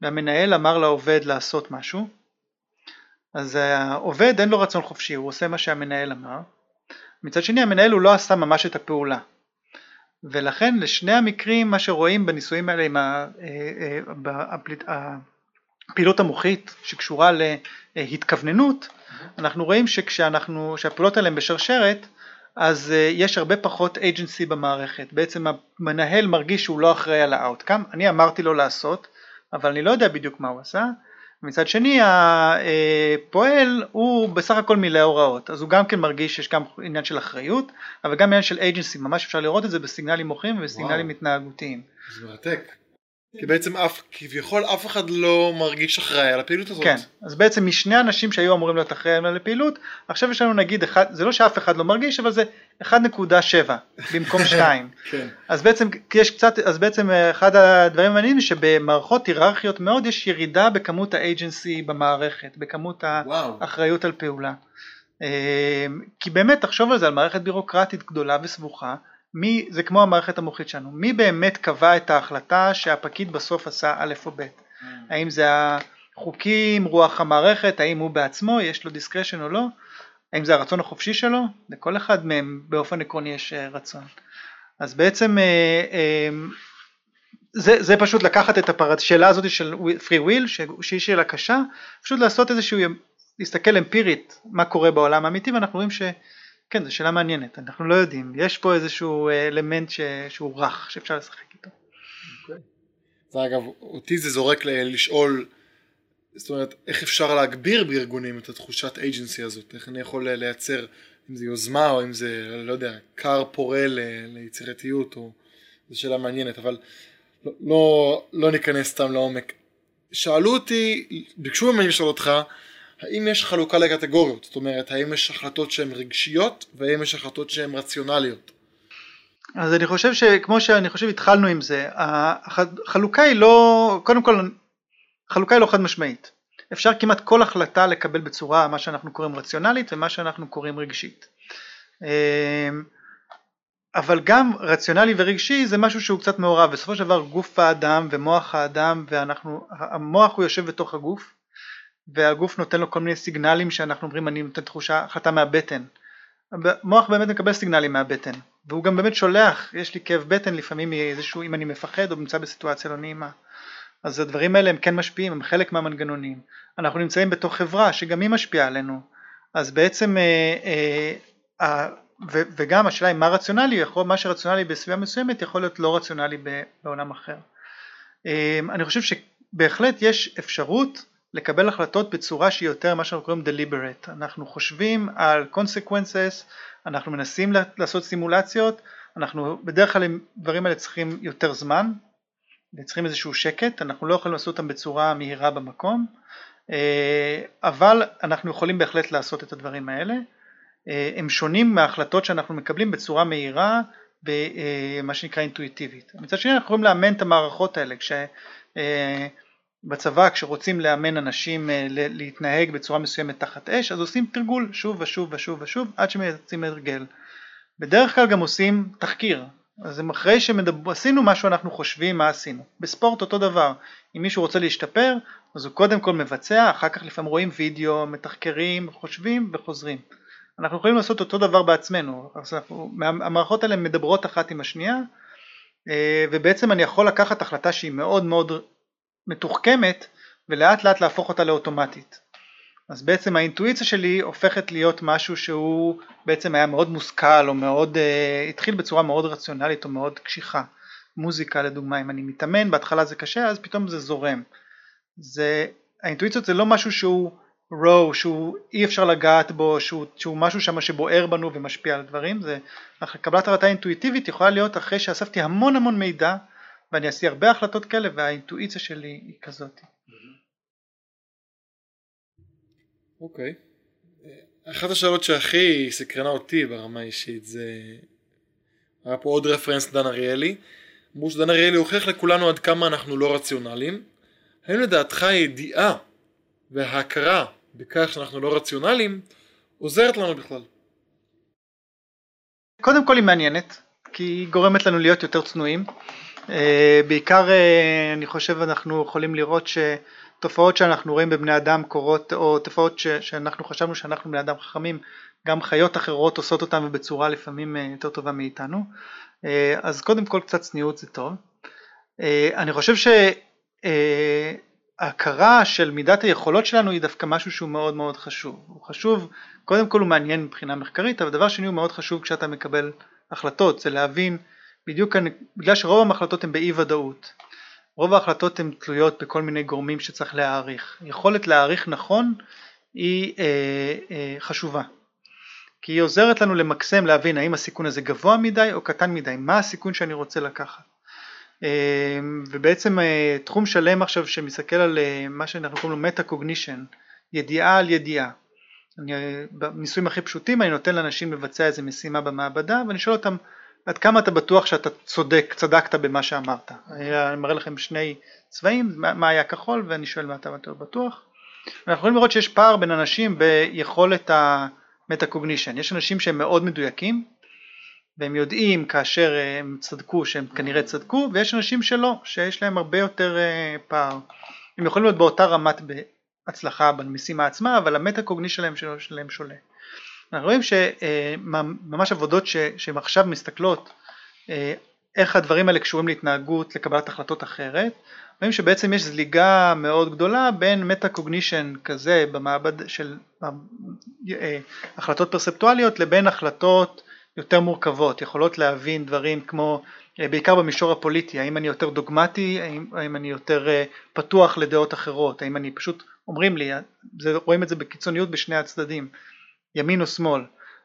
והמנהל אמר לעובד לעשות משהו אז העובד אין לו רצון חופשי הוא עושה מה שהמנהל אמר מצד שני המנהל הוא לא עשה ממש את הפעולה ולכן לשני המקרים מה שרואים בניסויים האלה עם אה, אה, הפעילות המוחית שקשורה להתכווננות אנחנו רואים שכשאנחנו, שהפעולות האלה הן בשרשרת אז uh, יש הרבה פחות agency במערכת, בעצם המנהל מרגיש שהוא לא אחראי על ה outcome, אני אמרתי לו לעשות, אבל אני לא יודע בדיוק מה הוא עשה, מצד שני הפועל הוא בסך הכל מילא הוראות, אז הוא גם כן מרגיש שיש גם עניין של אחריות, אבל גם עניין של agency, ממש אפשר לראות את זה בסיגנלים מוחיים ובסיגנלים וואו. התנהגותיים. זה מרתק. כי בעצם אף, כביכול אף אחד לא מרגיש אחראי על הפעילות הזאת. כן, אז בעצם משני אנשים שהיו אמורים להיות אחראים על הפעילות, עכשיו יש לנו נגיד, אחד, זה לא שאף אחד לא מרגיש, אבל זה 1.7 במקום 2. כן. אז בעצם יש קצת, אז בעצם אחד הדברים המעניינים שבמערכות היררכיות מאוד יש ירידה בכמות האג'נסי במערכת, בכמות וואו. האחריות על פעולה. אה, כי באמת תחשוב על זה, על מערכת בירוקרטית גדולה וסבוכה, מי, זה כמו המערכת המוחית שלנו, מי באמת קבע את ההחלטה שהפקיד בסוף עשה א' או ב', mm. האם זה החוקים, רוח המערכת, האם הוא בעצמו, יש לו דיסקרשן או לא, האם זה הרצון החופשי שלו, לכל אחד מהם באופן עקרוני יש אה, רצון. אז בעצם אה, אה, זה, זה פשוט לקחת את השאלה הזאת של free will, שהיא שאלה קשה, פשוט לעשות איזשהו, להסתכל אמפירית מה קורה בעולם האמיתי ואנחנו רואים ש... כן, זו שאלה מעניינת, אנחנו לא יודעים, יש פה איזשהו אה, אלמנט ש... שהוא רך, שאפשר לשחק איתו. Okay. אוקיי. אגב, אותי זה זורק לשאול, זאת אומרת, איך אפשר להגביר בארגונים את התחושת agency הזאת, איך אני יכול לייצר, אם זה יוזמה או אם זה, לא יודע, כר פורה ל... ליצירתיות, או... זו שאלה מעניינת, אבל לא, לא, לא ניכנס סתם לעומק. שאלו אותי, ביקשו ממני לשאול אותך, האם יש חלוקה לקטגוריות? זאת אומרת, האם יש החלטות שהן רגשיות והאם יש החלטות שהן רציונליות? אז אני חושב שכמו שאני חושב התחלנו עם זה, החלוקה היא לא, קודם כל, החלוקה היא לא חד משמעית. אפשר כמעט כל החלטה לקבל בצורה מה שאנחנו קוראים רציונלית ומה שאנחנו קוראים רגשית. אמ, אבל גם רציונלי ורגשי זה משהו שהוא קצת מעורב, בסופו של דבר גוף האדם ומוח האדם ואנחנו, המוח הוא יושב בתוך הגוף והגוף נותן לו כל מיני סיגנלים שאנחנו אומרים אני נותן תחושה החלטה מהבטן. המוח באמת מקבל סיגנלים מהבטן והוא גם באמת שולח יש לי כאב בטן לפעמים מאיזשהו אם אני מפחד או נמצא בסיטואציה לא נעימה. אז הדברים האלה הם כן משפיעים הם חלק מהמנגנונים. אנחנו נמצאים בתוך חברה שגם היא משפיעה עלינו. אז בעצם אה, אה, אה, ו, וגם השאלה היא מה רציונלי יכול, מה שרציונלי בסביבה מסוימת יכול להיות לא רציונלי בעולם אחר. אה, אני חושב שבהחלט יש אפשרות לקבל החלטות בצורה שהיא יותר מה שאנחנו קוראים deliberate. אנחנו חושבים על consequences אנחנו מנסים לעשות סימולציות אנחנו בדרך כלל דברים האלה צריכים יותר זמן וצריכים איזשהו שקט אנחנו לא יכולים לעשות אותם בצורה מהירה במקום אה, אבל אנחנו יכולים בהחלט לעשות את הדברים האלה. אה, הם שונים מההחלטות שאנחנו מקבלים בצורה מהירה ומה אה, שנקרא אינטואיטיבית מצד שני אנחנו יכולים לאמן את המערכות האלה כש בצבא כשרוצים לאמן אנשים אה, להתנהג בצורה מסוימת תחת אש אז עושים תרגול שוב ושוב ושוב ושוב עד שמייצרים הרגל. בדרך כלל גם עושים תחקיר אז אחרי שעשינו משהו אנחנו חושבים מה עשינו. בספורט אותו דבר אם מישהו רוצה להשתפר אז הוא קודם כל מבצע אחר כך לפעמים רואים וידאו מתחקרים חושבים וחוזרים. אנחנו יכולים לעשות אותו דבר בעצמנו המערכות האלה מדברות אחת עם השנייה אה, ובעצם אני יכול לקחת החלטה שהיא מאוד מאוד מתוחכמת ולאט לאט להפוך אותה לאוטומטית. אז בעצם האינטואיציה שלי הופכת להיות משהו שהוא בעצם היה מאוד מושכל או מאוד, uh, התחיל בצורה מאוד רציונלית או מאוד קשיחה. מוזיקה לדוגמה, אם אני מתאמן, בהתחלה זה קשה, אז פתאום זה זורם. זה, האינטואיציות זה לא משהו שהוא רואו, שהוא אי אפשר לגעת בו, שהוא, שהוא משהו שם שבוער בנו ומשפיע על הדברים, זה, קבלת הרעתה אינטואיטיבית יכולה להיות אחרי שאספתי המון המון מידע ואני אעשה הרבה החלטות כאלה והאינטואיציה שלי היא כזאת. אוקיי. Okay. אחת השאלות שהכי סקרנה אותי ברמה האישית זה היה פה עוד רפרנס דן אריאלי אמרו שדן אריאלי הוכיח לכולנו עד כמה אנחנו לא רציונליים האם לדעתך הידיעה וההכרה בכך שאנחנו לא רציונליים עוזרת לנו בכלל? קודם כל היא מעניינת כי היא גורמת לנו להיות יותר צנועים בעיקר אה, אני חושב אנחנו יכולים לראות שתופעות שאנחנו רואים בבני אדם קורות או תופעות ש, שאנחנו חשבנו שאנחנו בני אדם חכמים גם חיות אחרות עושות אותם בצורה לפעמים אה, יותר טובה מאיתנו. אז קודם כל קצת צניעות זה טוב. אני חושב שההכרה של מידת היכולות שלנו היא דווקא משהו שהוא מאוד מאוד חשוב. הוא חשוב קודם כל הוא מעניין מבחינה מחקרית אבל דבר שני הוא מאוד חשוב כשאתה מקבל החלטות זה להבין בדיוק בגלל שרוב המחלטות הן באי ודאות. רוב ההחלטות הן תלויות בכל מיני גורמים שצריך להעריך. יכולת להעריך נכון היא אה, אה, חשובה. כי היא עוזרת לנו למקסם להבין האם הסיכון הזה גבוה מדי או קטן מדי. מה הסיכון שאני רוצה לקחת? אה, ובעצם אה, תחום שלם עכשיו שמסתכל על אה, מה שאנחנו קוראים לו מטה קוגנישן ידיעה על ידיעה. אני, בניסויים הכי פשוטים אני נותן לאנשים לבצע איזה משימה במעבדה ואני שואל אותם עד כמה אתה בטוח שאתה צודק, צדקת במה שאמרת. אני מראה לכם שני צבעים, מה היה כחול ואני שואל מה אתה יותר בטוח. אנחנו יכולים לראות שיש פער בין אנשים ביכולת המטה-קוגנישן. יש אנשים שהם מאוד מדויקים והם יודעים כאשר הם צדקו שהם כנראה צדקו ויש אנשים שלא, שיש להם הרבה יותר אה, פער. הם יכולים להיות באותה רמת הצלחה במשימה עצמה אבל המטה-קוגנישן שלהם שולה. אנחנו רואים שממש עבודות שהן עכשיו מסתכלות אה, איך הדברים האלה קשורים להתנהגות לקבלת החלטות אחרת, רואים שבעצם יש זליגה מאוד גדולה בין מטה קוגנישן כזה במעבד של אה, החלטות פרספטואליות לבין החלטות יותר מורכבות, יכולות להבין דברים כמו אה, בעיקר במישור הפוליטי, האם אני יותר דוגמטי, האם, האם אני יותר פתוח לדעות אחרות, האם אני פשוט אומרים לי, זה, רואים את זה בקיצוניות בשני הצדדים, ימין או שמאל.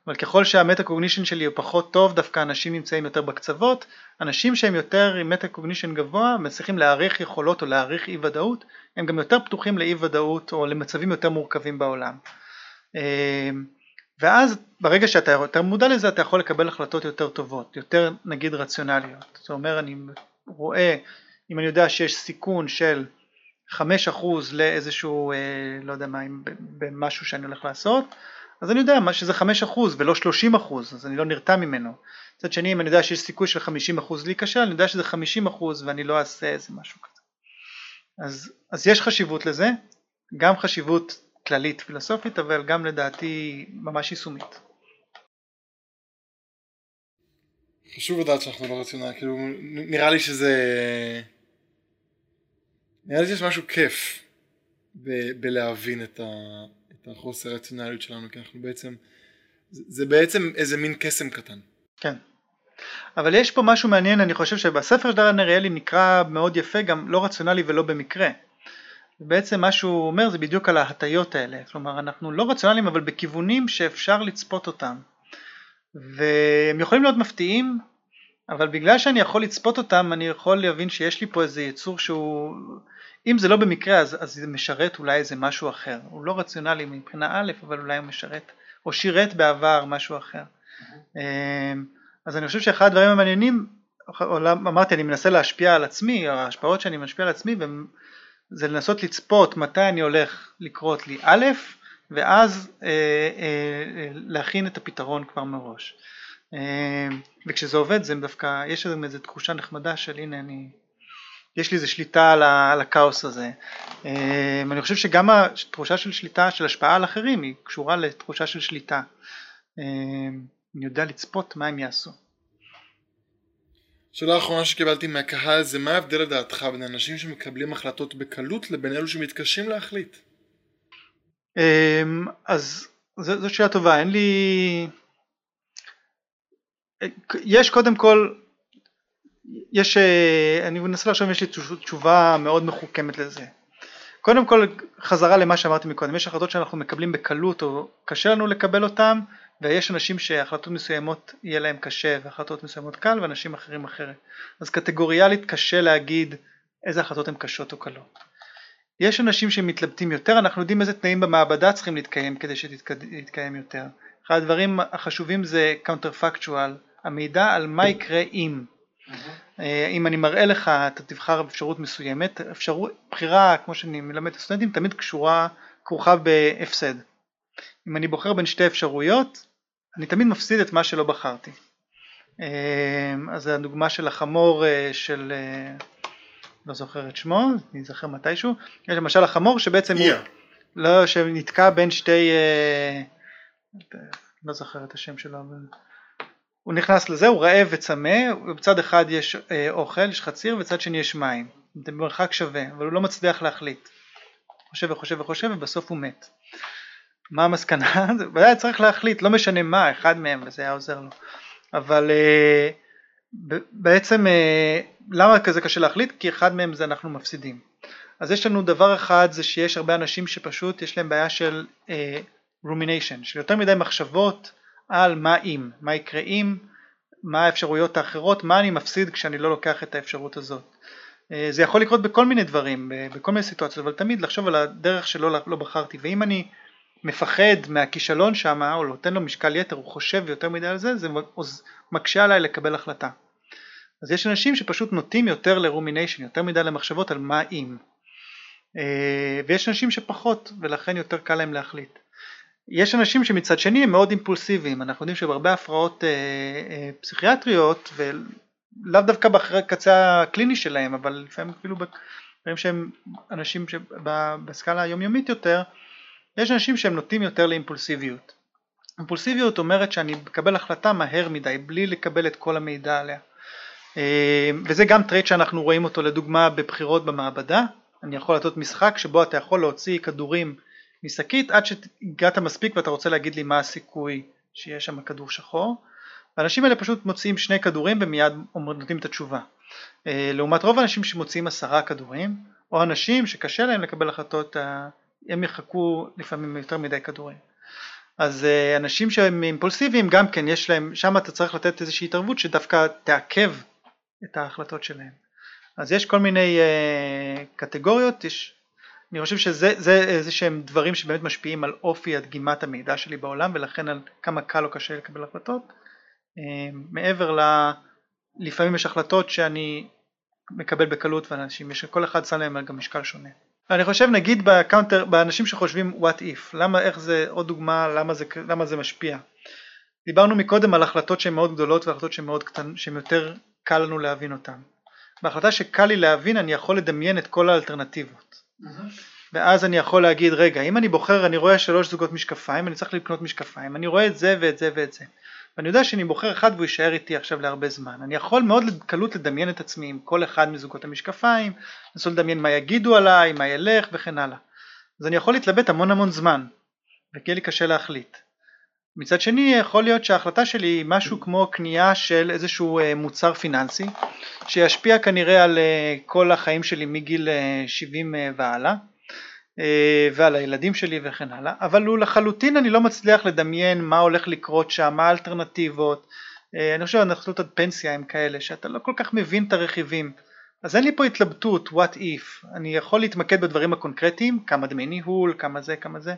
אבל ככל שהמטה קוגנישן שלי הוא פחות טוב דווקא אנשים נמצאים יותר בקצוות אנשים שהם יותר עם מטה קוגנישן גבוה מצליחים להעריך יכולות או להעריך אי ודאות הם גם יותר פתוחים לאי ודאות או למצבים יותר מורכבים בעולם. אה, ואז ברגע שאתה יותר מודע לזה אתה יכול לקבל החלטות יותר טובות יותר נגיד רציונליות. זאת אומרת אני רואה אם אני יודע שיש סיכון של 5% לאיזשהו אה, לא יודע מה במשהו שאני הולך לעשות אז אני יודע מה שזה 5% ולא 30% אז אני לא נרתע ממנו. מצד שני אם אני יודע שיש סיכוי של 50% להיכשל אני יודע שזה 50% ואני לא אעשה איזה משהו כזה. אז, אז יש חשיבות לזה גם חשיבות כללית פילוסופית, אבל גם לדעתי ממש יישומית. חשוב לדעת שאנחנו לא רציונל, כאילו נראה לי שזה... נראה לי שיש משהו כיף ב- בלהבין את, ה- את החוסר רציונליות שלנו, כי אנחנו בעצם, זה, זה בעצם איזה מין קסם קטן. כן. אבל יש פה משהו מעניין, אני חושב שבספר של דרן אריאלי נקרא מאוד יפה גם לא רציונלי ולא במקרה. בעצם מה שהוא אומר זה בדיוק על ההטיות האלה, כלומר אנחנו לא רציונליים אבל בכיוונים שאפשר לצפות אותם. והם יכולים להיות מפתיעים, אבל בגלל שאני יכול לצפות אותם אני יכול להבין שיש לי פה איזה יצור שהוא, אם זה לא במקרה אז, אז זה משרת אולי איזה משהו אחר, הוא לא רציונלי מבחינה א' אבל אולי הוא משרת, או שירת בעבר משהו אחר. אמ, אז אני חושב שאחד הדברים המעניינים, אמרתי אני מנסה להשפיע על עצמי, ההשפעות שאני משפיע על עצמי זה לנסות לצפות מתי אני הולך לקרות לי א', ואז אה, אה, להכין את הפתרון כבר מראש. אה, וכשזה עובד זה דווקא, יש איזו תחושה נחמדה של הנה אני, יש לי איזו שליטה על, ה, על הכאוס הזה. אה, אני חושב שגם התחושה של שליטה, של השפעה על אחרים, היא קשורה לתחושה של שליטה. אה, אני יודע לצפות מה הם יעשו. שאלה אחרונה שקיבלתי מהקהל זה מה ההבדל לדעתך בין אנשים שמקבלים החלטות בקלות לבין אלו שמתקשים להחליט? אמ, אז זו שאלה טובה, אין לי... יש קודם כל, יש, אה, אני מנסה לחשוב אם יש לי תשובה מאוד מחוכמת לזה. קודם כל חזרה למה שאמרתי מקודם, יש החלטות שאנחנו מקבלים בקלות או קשה לנו לקבל אותן ויש אנשים שהחלטות מסוימות יהיה להם קשה והחלטות מסוימות קל ואנשים אחרים אחרת. אז קטגוריאלית קשה להגיד איזה החלטות הן קשות או קלות. יש אנשים שמתלבטים יותר, אנחנו יודעים איזה תנאים במעבדה צריכים להתקיים כדי שתתקיים יותר. אחד הדברים החשובים זה counterfactual, המידע על מה יקרה אם. Mm-hmm. אם אני מראה לך, אתה תבחר אפשרות מסוימת, אפשרות, בחירה כמו שאני מלמד את הסטודנטים תמיד קשורה, כרוכה בהפסד. אם אני בוחר בין שתי אפשרויות, אני תמיד מפסיד את מה שלא בחרתי. אמ, אז הדוגמה של החמור אה, של, אה, לא זוכר את שמו, אני אזכר מתישהו, יש למשל החמור שבעצם yeah. הוא, לא, שנתקע בין שתי, אה, לא זוכר את השם שלו, אבל הוא נכנס לזה, הוא רעב וצמא, ובצד אחד יש אוכל, יש חציר, ובצד שני יש מים, זה במרחק שווה, אבל הוא לא מצליח להחליט, חושב וחושב וחושב ובסוף הוא מת. מה המסקנה? ודאי צריך להחליט, לא משנה מה, אחד מהם, וזה היה עוזר לו. אבל uh, בעצם uh, למה כזה קשה להחליט? כי אחד מהם זה אנחנו מפסידים. אז יש לנו דבר אחד זה שיש הרבה אנשים שפשוט יש להם בעיה של uh, rumination, של יותר מדי מחשבות על מה אם, מה יקרה אם, מה האפשרויות האחרות, מה אני מפסיד כשאני לא לוקח את האפשרות הזאת. זה יכול לקרות בכל מיני דברים, בכל מיני סיטואציות, אבל תמיד לחשוב על הדרך שלא לא בחרתי, ואם אני מפחד מהכישלון שם או נותן לו משקל יתר, הוא חושב יותר מדי על זה, זה מקשה עליי לקבל החלטה. אז יש אנשים שפשוט נוטים יותר לרומיניישן, יותר מדי למחשבות על מה אם. אה, ויש אנשים שפחות ולכן יותר קל להם להחליט. יש אנשים שמצד שני הם מאוד אימפולסיביים, אנחנו יודעים שבהרבה הפרעות אה, אה, פסיכיאטריות ולאו דווקא בקצה הקליני שלהם, אבל לפעמים אפילו בדברים שהם אנשים שבסקאלה היומיומית יותר, יש אנשים שהם נוטים יותר לאימפולסיביות. אימפולסיביות אומרת שאני מקבל החלטה מהר מדי, בלי לקבל את כל המידע עליה. אה, וזה גם trait שאנחנו רואים אותו לדוגמה בבחירות במעבדה. אני יכול לעשות משחק שבו אתה יכול להוציא כדורים משקית עד שהגעת מספיק ואתה רוצה להגיד לי מה הסיכוי שיש שם כדור שחור. האנשים האלה פשוט מוציאים שני כדורים ומיד נותנים את התשובה. אה, לעומת רוב האנשים שמוציאים עשרה כדורים, או אנשים שקשה להם לקבל החלטות הם יחכו לפעמים יותר מדי כדורים. אז אה, אנשים שהם אימפולסיביים גם כן יש להם, שם אתה צריך לתת איזושהי התערבות שדווקא תעכב את ההחלטות שלהם. אז יש כל מיני קטגוריות, יש, אני חושב שזה איזה שהם דברים שבאמת משפיעים על אופי הדגימת המידע שלי בעולם ולכן על כמה קל או קשה לקבל החלטות. Uh, מעבר ל... לפעמים יש החלטות שאני מקבל בקלות ואנשים, יש, כל אחד שם להם גם משקל שונה. אני חושב נגיד ב counter, באנשים שחושבים what if, למה, איך זה, עוד דוגמה, למה זה, למה זה משפיע. דיברנו מקודם על החלטות שהן מאוד גדולות והחלטות שהן מאוד קטנות, שהן יותר קל לנו להבין אותן. בהחלטה שקל לי להבין אני יכול לדמיין את כל האלטרנטיבות. ואז אני יכול להגיד רגע אם אני בוחר אני רואה שלוש זוגות משקפיים אני צריך לקנות משקפיים אני רואה את זה ואת זה ואת זה. ואני יודע שאני בוחר אחד והוא יישאר איתי עכשיו להרבה זמן. אני יכול מאוד קלות לדמיין את עצמי עם כל אחד מזוגות המשקפיים לנסות לדמיין מה יגידו עליי מה ילך וכן הלאה. אז אני יכול להתלבט המון המון זמן וכי לי קשה להחליט מצד שני יכול להיות שההחלטה שלי היא משהו כמו קנייה של איזשהו אה, מוצר פיננסי שישפיע כנראה על אה, כל החיים שלי מגיל 70 והלאה אה, ועל הילדים שלי וכן הלאה, אבל הוא לחלוטין אני לא מצליח לדמיין מה הולך לקרות שם, מה האלטרנטיבות, אני חושב שהנחלות עד פנסיה הם כאלה שאתה לא כל כך מבין את הרכיבים, אז אין לי פה התלבטות what if, אני יכול להתמקד בדברים הקונקרטיים, כמה דמי ניהול, כמה זה, כמה זה,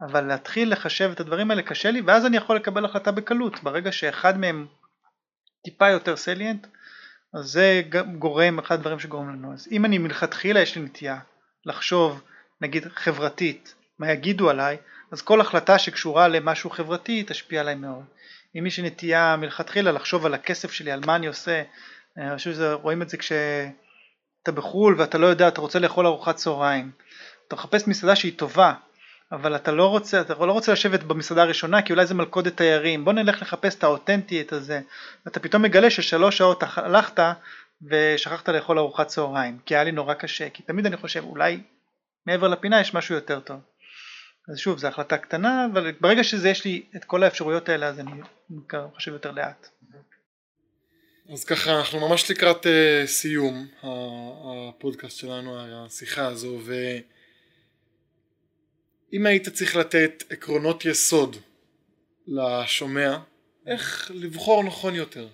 אבל להתחיל לחשב את הדברים האלה קשה לי ואז אני יכול לקבל החלטה בקלות, ברגע שאחד מהם טיפה יותר סליאנט, אז זה גורם, אחד הדברים שגורם לנו, אז אם אני מלכתחילה יש לי נטייה לחשוב נגיד חברתית, מה יגידו עליי, אז כל החלטה שקשורה למשהו חברתי תשפיע עליי מאוד. אם מי שנטייה מלכתחילה לחשוב על הכסף שלי, על מה אני עושה, אה, אני חושב שרואים את זה כשאתה בחו"ל ואתה לא יודע, אתה רוצה לאכול ארוחת צהריים, אתה מחפש מסעדה שהיא טובה, אבל אתה לא רוצה, אתה לא רוצה לשבת במסעדה הראשונה כי אולי זה מלכודת תיירים, בוא נלך לחפש את האותנטי, את הזה, ואתה פתאום מגלה ששלוש שעות הלכת ושכחת לאכול ארוחת צהריים, כי היה לי נורא קשה, כי תמיד אני חושב אולי מעבר לפינה יש משהו יותר טוב. אז שוב, זו החלטה קטנה, אבל ברגע שזה יש לי את כל האפשרויות האלה, אז אני חושב יותר לאט. אז ככה, אנחנו ממש לקראת uh, סיום הפודקאסט שלנו, השיחה הזו, ואם היית צריך לתת עקרונות יסוד לשומע, איך לבחור נכון יותר.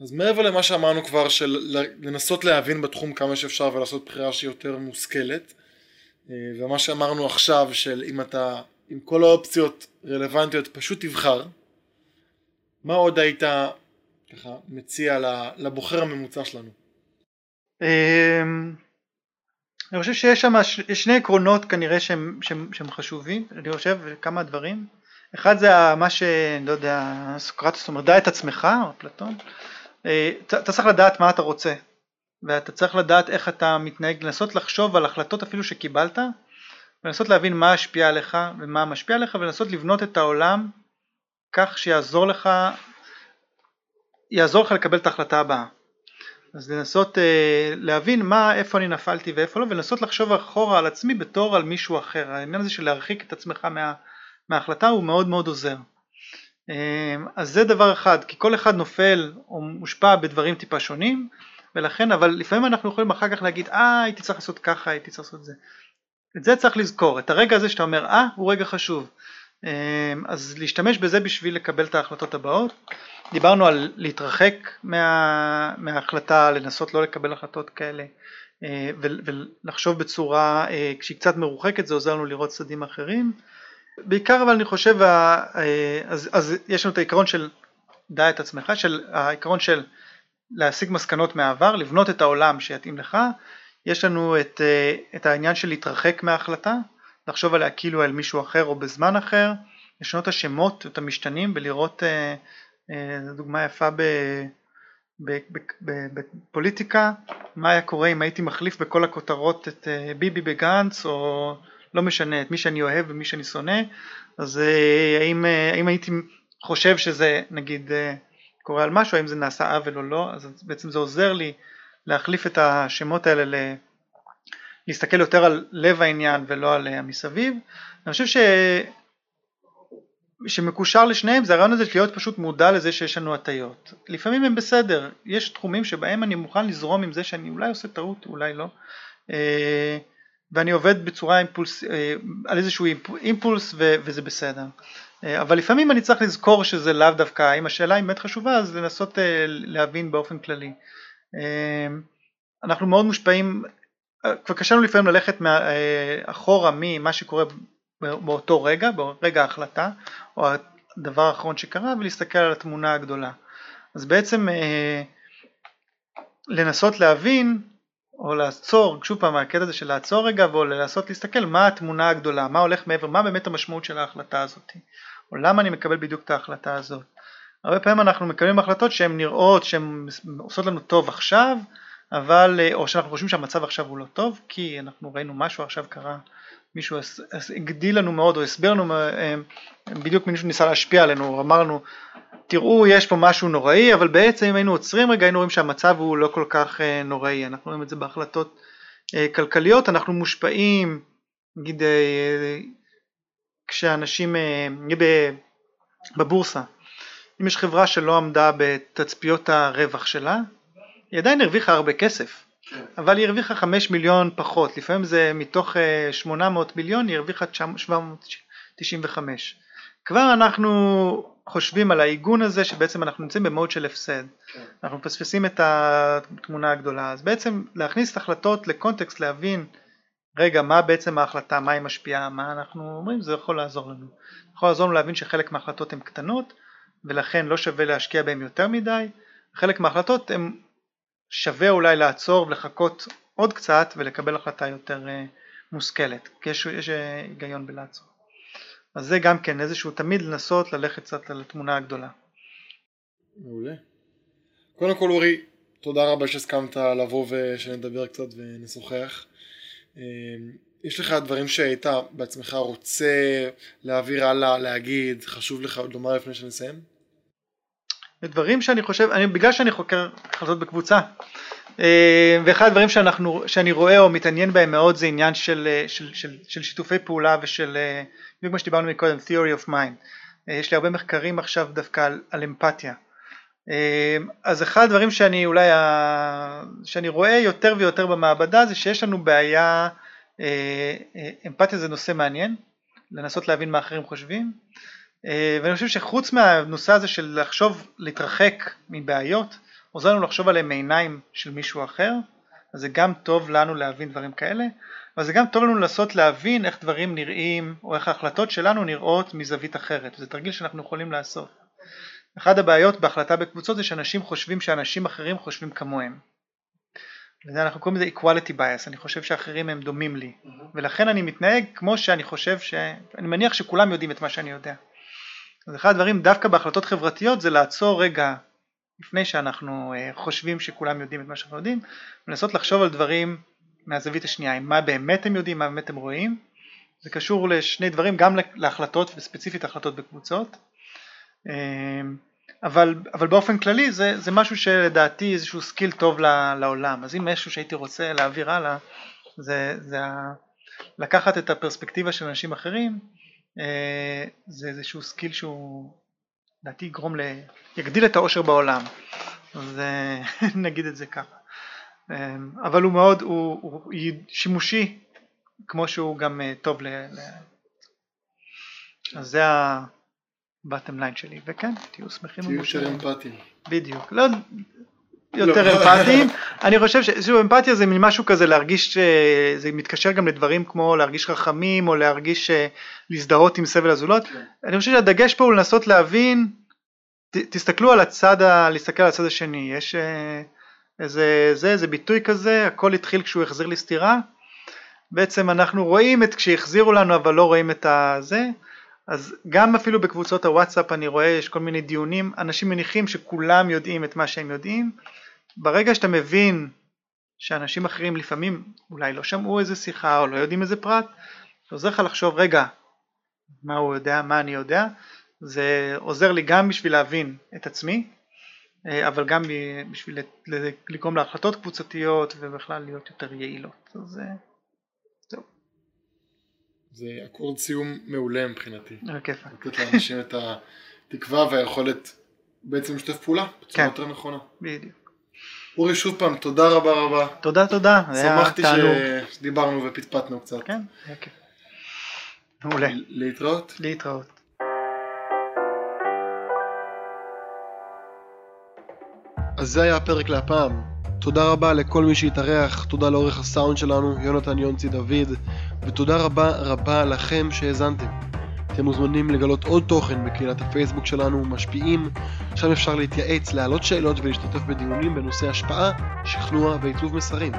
אז מעבר למה שאמרנו כבר של לנסות להבין בתחום כמה שאפשר ולעשות בחירה שהיא יותר מושכלת אה, ומה שאמרנו עכשיו של אם אתה אם כל האופציות רלוונטיות פשוט תבחר מה עוד היית ככה מציע לבוחר הממוצע שלנו? אני חושב שיש שם שני עקרונות כנראה שהם, שהם, שהם חשובים אני חושב כמה דברים. אחד זה מה שאני לא יודע סוקרטוס אומר דע את עצמך או אפלטון. אה, אתה צריך לדעת מה אתה רוצה ואתה צריך לדעת איך אתה מתנהג, לנסות לחשוב על החלטות אפילו שקיבלת ולנסות להבין מה השפיע עליך ומה משפיע עליך ולנסות לבנות את העולם כך שיעזור לך יעזור לך לקבל את ההחלטה הבאה אז לנסות אה, להבין מה, איפה אני נפלתי ואיפה לא ולנסות לחשוב אחורה על עצמי בתור על מישהו אחר העניין הזה של להרחיק את עצמך מה, מההחלטה הוא מאוד מאוד עוזר אמ, אז זה דבר אחד, כי כל אחד נופל או מושפע בדברים טיפה שונים, ולכן, אבל לפעמים אנחנו יכולים אחר כך להגיד, אה, הייתי צריך לעשות ככה, הייתי צריך לעשות זה. את זה צריך לזכור, את הרגע הזה שאתה אומר, אה, הוא רגע חשוב. אמ, אז להשתמש בזה בשביל לקבל את ההחלטות הבאות. דיברנו על להתרחק מה, מההחלטה, לנסות לא לקבל החלטות כאלה, אה, ולחשוב בצורה, אה, כשהיא קצת מרוחקת, זה עוזר לנו לראות צדדים אחרים. בעיקר אבל אני חושב, אה, אז, אז יש לנו את העיקרון של דע את עצמך, של העיקרון של להשיג מסקנות מהעבר, לבנות את העולם שיתאים לך, יש לנו את, את העניין של להתרחק מההחלטה, לחשוב עליה כאילו על מישהו אחר או בזמן אחר, לשנות את השמות, את המשתנים ולראות אה, דוגמה יפה בפוליטיקה, מה היה קורה אם הייתי מחליף בכל הכותרות את ביבי בגנץ או לא משנה את מי שאני אוהב ומי שאני שונא, אז אה, האם, אה, האם הייתי חושב שזה נגיד אה, קורה על משהו, האם זה נעשה עוול או לא, אז בעצם זה עוזר לי להחליף את השמות האלה, ל... להסתכל יותר על לב העניין ולא על המסביב. אני חושב ש... שמקושר לשניהם זה הרעיון הזה להיות פשוט מודע לזה שיש לנו הטיות. לפעמים הם בסדר, יש תחומים שבהם אני מוכן לזרום עם זה שאני אולי עושה טעות, אולי לא. ואני עובד בצורה אימפולס, אה, על איזשהו אימפולס וזה בסדר. אה, אבל לפעמים אני צריך לזכור שזה לאו דווקא, אם השאלה היא באמת חשובה אז לנסות אה, להבין באופן כללי. אנחנו מאוד מושפעים, כבר קשה לנו לפעמים ללכת אחורה ממה שקורה באותו רגע, ברגע ההחלטה, או הדבר האחרון שקרה, ולהסתכל על התמונה הגדולה. אז בעצם לנסות להבין או לעצור, שוב פעם הקטע הזה של לעצור רגע ולנסות להסתכל מה התמונה הגדולה, מה הולך מעבר, מה באמת המשמעות של ההחלטה הזאת, או למה אני מקבל בדיוק את ההחלטה הזאת. הרבה פעמים אנחנו מקבלים החלטות שהן נראות שהן עושות לנו טוב עכשיו, אבל, אה, או שאנחנו חושבים שהמצב עכשיו הוא לא טוב, כי אנחנו ראינו משהו עכשיו קרה, מישהו הגדיל לנו מאוד או הסביר לנו, אה, בדיוק מישהו ניסה להשפיע עלינו, הוא אמר לנו, תראו יש פה משהו נוראי, אבל בעצם אם היינו עוצרים רגע היינו רואים שהמצב הוא לא כל כך אה, נוראי, אנחנו רואים את זה בהחלטות אה, כלכליות, אנחנו מושפעים, נגיד אה, כשאנשים, אה, בבורסה, אם יש חברה שלא עמדה בתצפיות הרווח שלה, היא עדיין הרוויחה הרבה כסף, כן. אבל היא הרוויחה 5 מיליון פחות, לפעמים זה מתוך אה, 800 מיליון היא הרוויחה 795. כבר אנחנו חושבים על העיגון הזה שבעצם אנחנו נמצאים במוד של הפסד, כן. אנחנו מפספסים את התמונה הגדולה, אז בעצם להכניס את ההחלטות לקונטקסט, להבין רגע מה בעצם ההחלטה, מה היא משפיעה, מה אנחנו אומרים, זה יכול לעזור לנו. יכול לעזור לנו להבין שחלק מההחלטות הן קטנות ולכן לא שווה להשקיע בהן יותר מדי, חלק מההחלטות הן שווה אולי לעצור ולחכות עוד קצת ולקבל החלטה יותר אה, מושכלת, כי יש, אה, היגיון בלעצור. אז זה גם כן איזשהו תמיד לנסות ללכת קצת על התמונה הגדולה. מעולה. קודם כל אורי, תודה רבה שהסכמת לבוא ושנדבר קצת ונשוחח. אה, יש לך דברים שהיית בעצמך רוצה להעביר הלאה, להגיד, חשוב לך עוד לומר לפני שנסיים? דברים שאני חושב, אני, בגלל שאני חוקר החלטות בקבוצה, אה, ואחד הדברים שאנחנו, שאני רואה או מתעניין בהם מאוד זה עניין של, אה, של, של, של שיתופי פעולה ושל, אה, בדיוק מה שדיברנו מקודם, theory of mind. יש לי הרבה מחקרים עכשיו דווקא על, על אמפתיה. אז אחד הדברים שאני אולי, שאני רואה יותר ויותר במעבדה זה שיש לנו בעיה, אמפתיה זה נושא מעניין, לנסות להבין מה אחרים חושבים. אה, ואני חושב שחוץ מהנושא הזה של לחשוב, להתרחק מבעיות, עוזר לנו לחשוב עליהם מעיניים של מישהו אחר, אז זה גם טוב לנו להבין דברים כאלה, אבל זה גם טוב לנו לנסות להבין איך דברים נראים, או איך ההחלטות שלנו נראות מזווית אחרת, זה תרגיל שאנחנו יכולים לעשות. אחת הבעיות בהחלטה בקבוצות זה שאנשים חושבים שאנשים אחרים חושבים כמוהם. וזה אנחנו קוראים לזה equality bias, אני חושב שאחרים הם דומים לי, ולכן אני מתנהג כמו שאני חושב ש... אני מניח שכולם יודעים את מה שאני יודע. אז אחד הדברים דווקא בהחלטות חברתיות זה לעצור רגע לפני שאנחנו אה, חושבים שכולם יודעים את מה שאנחנו יודעים ולנסות לחשוב על דברים מהזווית השנייה, עם מה באמת הם יודעים, מה באמת הם רואים. זה קשור לשני דברים, גם להחלטות וספציפית החלטות בקבוצות. אה, אבל, אבל באופן כללי זה, זה משהו שלדעתי איזשהו skill טוב לעולם, אז אם משהו שהייתי רוצה להעביר הלאה זה, זה לקחת את הפרספקטיבה של אנשים אחרים זה איזשהו skill שהוא לדעתי יגרום ל... יגדיל את העושר בעולם, אז אה, נגיד את זה ככה. אה, אבל הוא מאוד, הוא, הוא שימושי כמו שהוא גם אה, טוב ל... ל... אז זה ה-bottom line שלי, וכן, תהיו שמחים תהיו ומאושרים. אמפתיים. בדיוק, לא יותר לא. אמפתיים, אני חושב ששוב אמפתיה זה מין משהו כזה להרגיש, אה, זה מתקשר גם לדברים כמו להרגיש חכמים או להרגיש, אה, להזדהות עם סבל הזולת, כן. אני חושב שהדגש פה הוא לנסות להבין, ת, תסתכלו על הצד, ה, להסתכל על הצד השני, יש אה, איזה, זה, איזה ביטוי כזה, הכל התחיל כשהוא החזיר לי סטירה, בעצם אנחנו רואים את כשהחזירו לנו אבל לא רואים את הזה, אז גם אפילו בקבוצות הוואטסאפ אני רואה יש כל מיני דיונים, אנשים מניחים שכולם יודעים את מה שהם יודעים, ברגע שאתה מבין שאנשים אחרים לפעמים אולי לא שמעו איזה שיחה או לא יודעים איזה פרט, זה עוזר לך לחשוב רגע מה הוא יודע, מה אני יודע, זה עוזר לי גם בשביל להבין את עצמי, אה, אבל גם בשביל לגרום להחלטות קבוצתיות ובכלל להיות יותר יעילות. אז אה, זהו, זה אקורד סיום מעולה מבחינתי. על הכיפאק. לתת לאנשים את התקווה והיכולת בעצם לשתף פעולה בצורה כן. יותר נכונה. בדיוק. אורי שוב פעם תודה רבה רבה. תודה תודה, שמחתי שדיברנו ופטפטנו קצת. כן, היה כיף. מעולה, להתראות. להתראות. אז זה היה הפרק להפעם. תודה רבה לכל מי שהתארח, תודה לעורך הסאונד שלנו, יונתן יונצי דוד, ותודה רבה רבה לכם שהאזנתם. אתם מוזמנים לגלות עוד תוכן בקהילת הפייסבוק שלנו, משפיעים, שם אפשר להתייעץ, להעלות שאלות ולהשתתף בדיונים בנושא השפעה, שכנוע ועיצוב מסרים.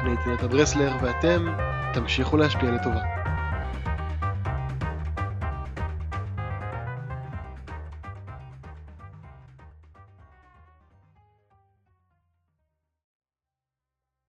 אני הייתי נטע ברסלר, ואתם תמשיכו להשפיע לטובה.